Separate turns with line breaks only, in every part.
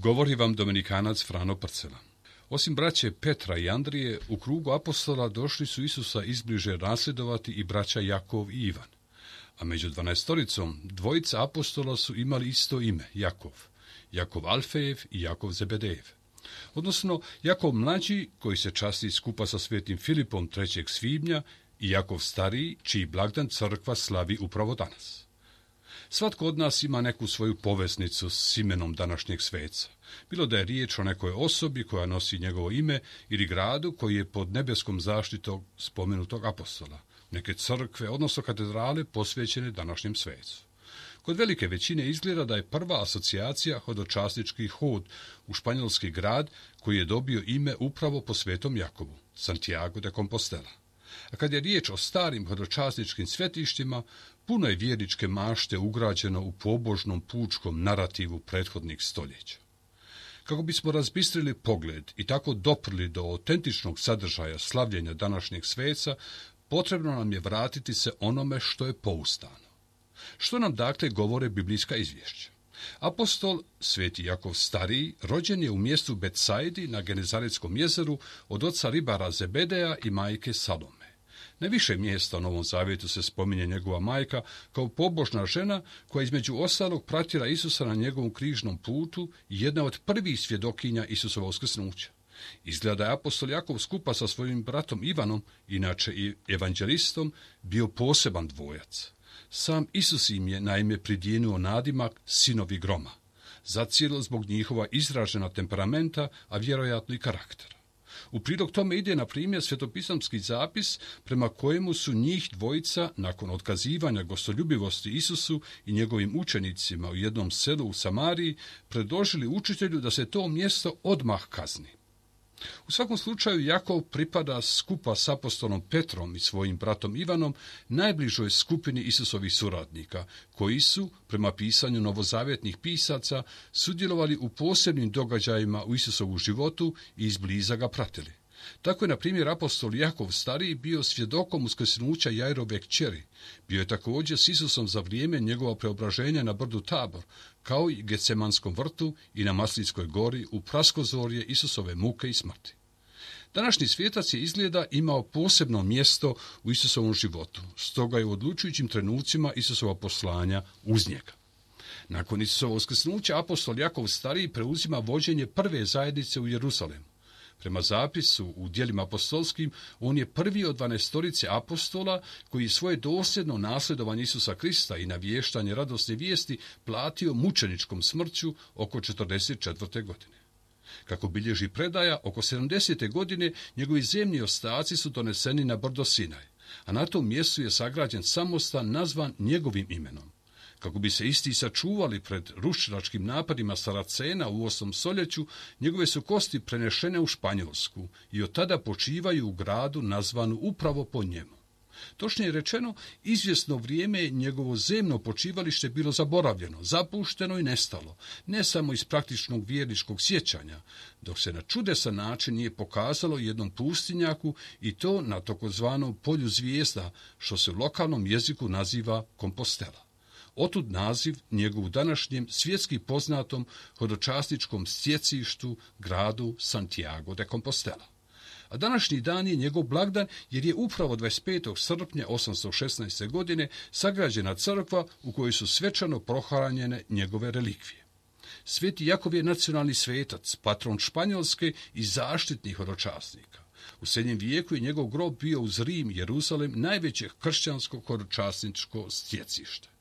Govori vam Dominikanac Frano Prcela. Osim braće Petra i Andrije, u krugu apostola došli su Isusa izbliže nasljedovati i braća Jakov i Ivan. A među dvanaestoricom dvojica apostola su imali isto ime, Jakov. Jakov Alfejev i Jakov Zebedejev. Odnosno, Jakov mlađi, koji se časti skupa sa svetim Filipom 3. svibnja, i Jakov stariji, čiji blagdan crkva slavi upravo danas. Svatko od nas ima neku svoju poveznicu s imenom današnjeg sveca. Bilo da je riječ o nekoj osobi koja nosi njegovo ime ili gradu koji je pod nebeskom zaštitom spomenutog apostola, neke crkve, odnosno katedrale posvećene današnjem svecu. Kod velike većine izgleda da je prva asocijacija hodočasnički hod u španjolski grad koji je dobio ime upravo po svetom Jakobu, Santiago de Compostela. A kad je riječ o starim hodočasničkim svetištima, puno je vjerničke mašte ugrađeno u pobožnom pučkom narativu prethodnih stoljeća. Kako bismo razbistrili pogled i tako doprli do autentičnog sadržaja slavljenja današnjeg sveca, potrebno nam je vratiti se onome što je poustano. Što nam dakle govore biblijska izvješća? Apostol Sveti Jakov Stariji rođen je u mjestu Betsaidi na Genezaretskom jezeru od oca ribara Zebedeja i majke Salome. Na više mjesta u Novom Zavjetu se spominje njegova majka kao pobožna žena koja između ostalog pratila Isusa na njegovom križnom putu i jedna od prvih svjedokinja Isusova uskrsnuća. Izgleda je apostol Jakov skupa sa svojim bratom Ivanom, inače i evanđelistom, bio poseban dvojac. Sam Isus im je naime pridijenuo nadimak sinovi groma, zacijelo zbog njihova izražena temperamenta, a vjerojatno i karaktera. U prilog tome ide, na primjer, svetopisamski zapis prema kojemu su njih dvojica, nakon otkazivanja gostoljubivosti Isusu i njegovim učenicima u jednom selu u Samariji, predložili učitelju da se to mjesto odmah kazni. U svakom slučaju Jakov pripada skupa s apostolom Petrom i svojim bratom Ivanom najbližoj skupini Isusovih suradnika, koji su, prema pisanju novozavjetnih pisaca, sudjelovali u posebnim događajima u Isusovu životu i izbliza ga pratili. Tako je, na primjer, apostol Jakov stariji bio svjedokom uskrsnuća Jajrove kćeri. Bio je također s Isusom za vrijeme njegova preobraženja na brdu Tabor, kao i Gecemanskom vrtu i na Maslinskoj gori u praskozorje Isusove muke i smrti. Današnji svijetac je izgleda imao posebno mjesto u Isusovom životu, stoga je u odlučujućim trenucima Isusova poslanja uz njega. Nakon Isusova uskrsnuća apostol Jakov stariji preuzima vođenje prve zajednice u Jeruzalemu. Prema zapisu u dijelima apostolskim, on je prvi od dvanestorice apostola koji svoje dosljedno nasljedovanje Isusa Krista i navještanje radosne vijesti platio mučeničkom smrću oko 44. godine. Kako bilježi predaja, oko 70. godine njegovi zemlji ostaci su doneseni na brdo Sinaj, a na tom mjestu je sagrađen samostan nazvan njegovim imenom. Kako bi se isti sačuvali pred rušilačkim napadima Saracena u osam soljeću, njegove su kosti prenešene u Španjolsku i od tada počivaju u gradu nazvanu upravo po njemu. Točnije rečeno, izvjesno vrijeme njegovo zemno počivalište bilo zaboravljeno, zapušteno i nestalo, ne samo iz praktičnog vjerničkog sjećanja, dok se na čudesan način nije pokazalo jednom pustinjaku i to na takozvanom polju zvijezda, što se u lokalnom jeziku naziva kompostela. Otud naziv njegov današnjem svjetski poznatom hodočastičkom sjecištu gradu Santiago de Compostela. A današnji dan je njegov blagdan jer je upravo 25. srpnja 816. godine sagrađena crkva u kojoj su svečano prohranjene njegove relikvije. Sveti Jakov je nacionalni svetac, patron Španjolske i zaštitnih hodočasnika. U srednjem vijeku je njegov grob bio uz Rim, Jeruzalem, najveće kršćansko hodočasničko stjecište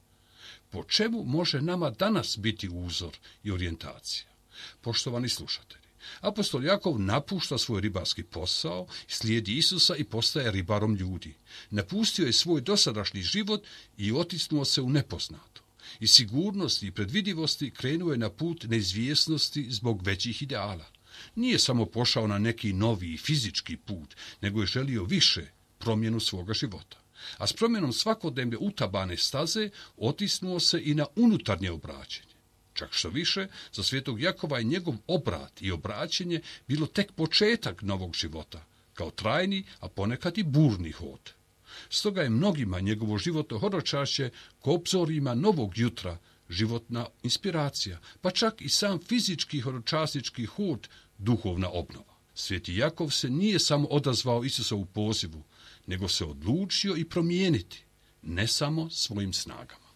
po čemu može nama danas biti uzor i orijentacija. Poštovani slušatelji, apostol Jakov napušta svoj ribarski posao, slijedi Isusa i postaje ribarom ljudi. Napustio je svoj dosadašnji život i otisnuo se u nepoznato. i sigurnosti i predvidivosti krenuo je na put neizvjesnosti zbog većih ideala. Nije samo pošao na neki novi fizički put, nego je želio više promjenu svoga života. A s promjenom svakodnevne utabane staze otisnuo se i na unutarnje obraćenje. Čak što više, za svetog Jakova je njegov obrat i obraćenje bilo tek početak novog života, kao trajni, a ponekad i burni hod. Stoga je mnogima njegovo životno horočašće ko obzorima novog jutra životna inspiracija, pa čak i sam fizički horočasnički hod duhovna obnova. Sveti Jakov se nije samo odazvao Isusovu pozivu, nego se odlučio i promijeniti, ne samo svojim snagama.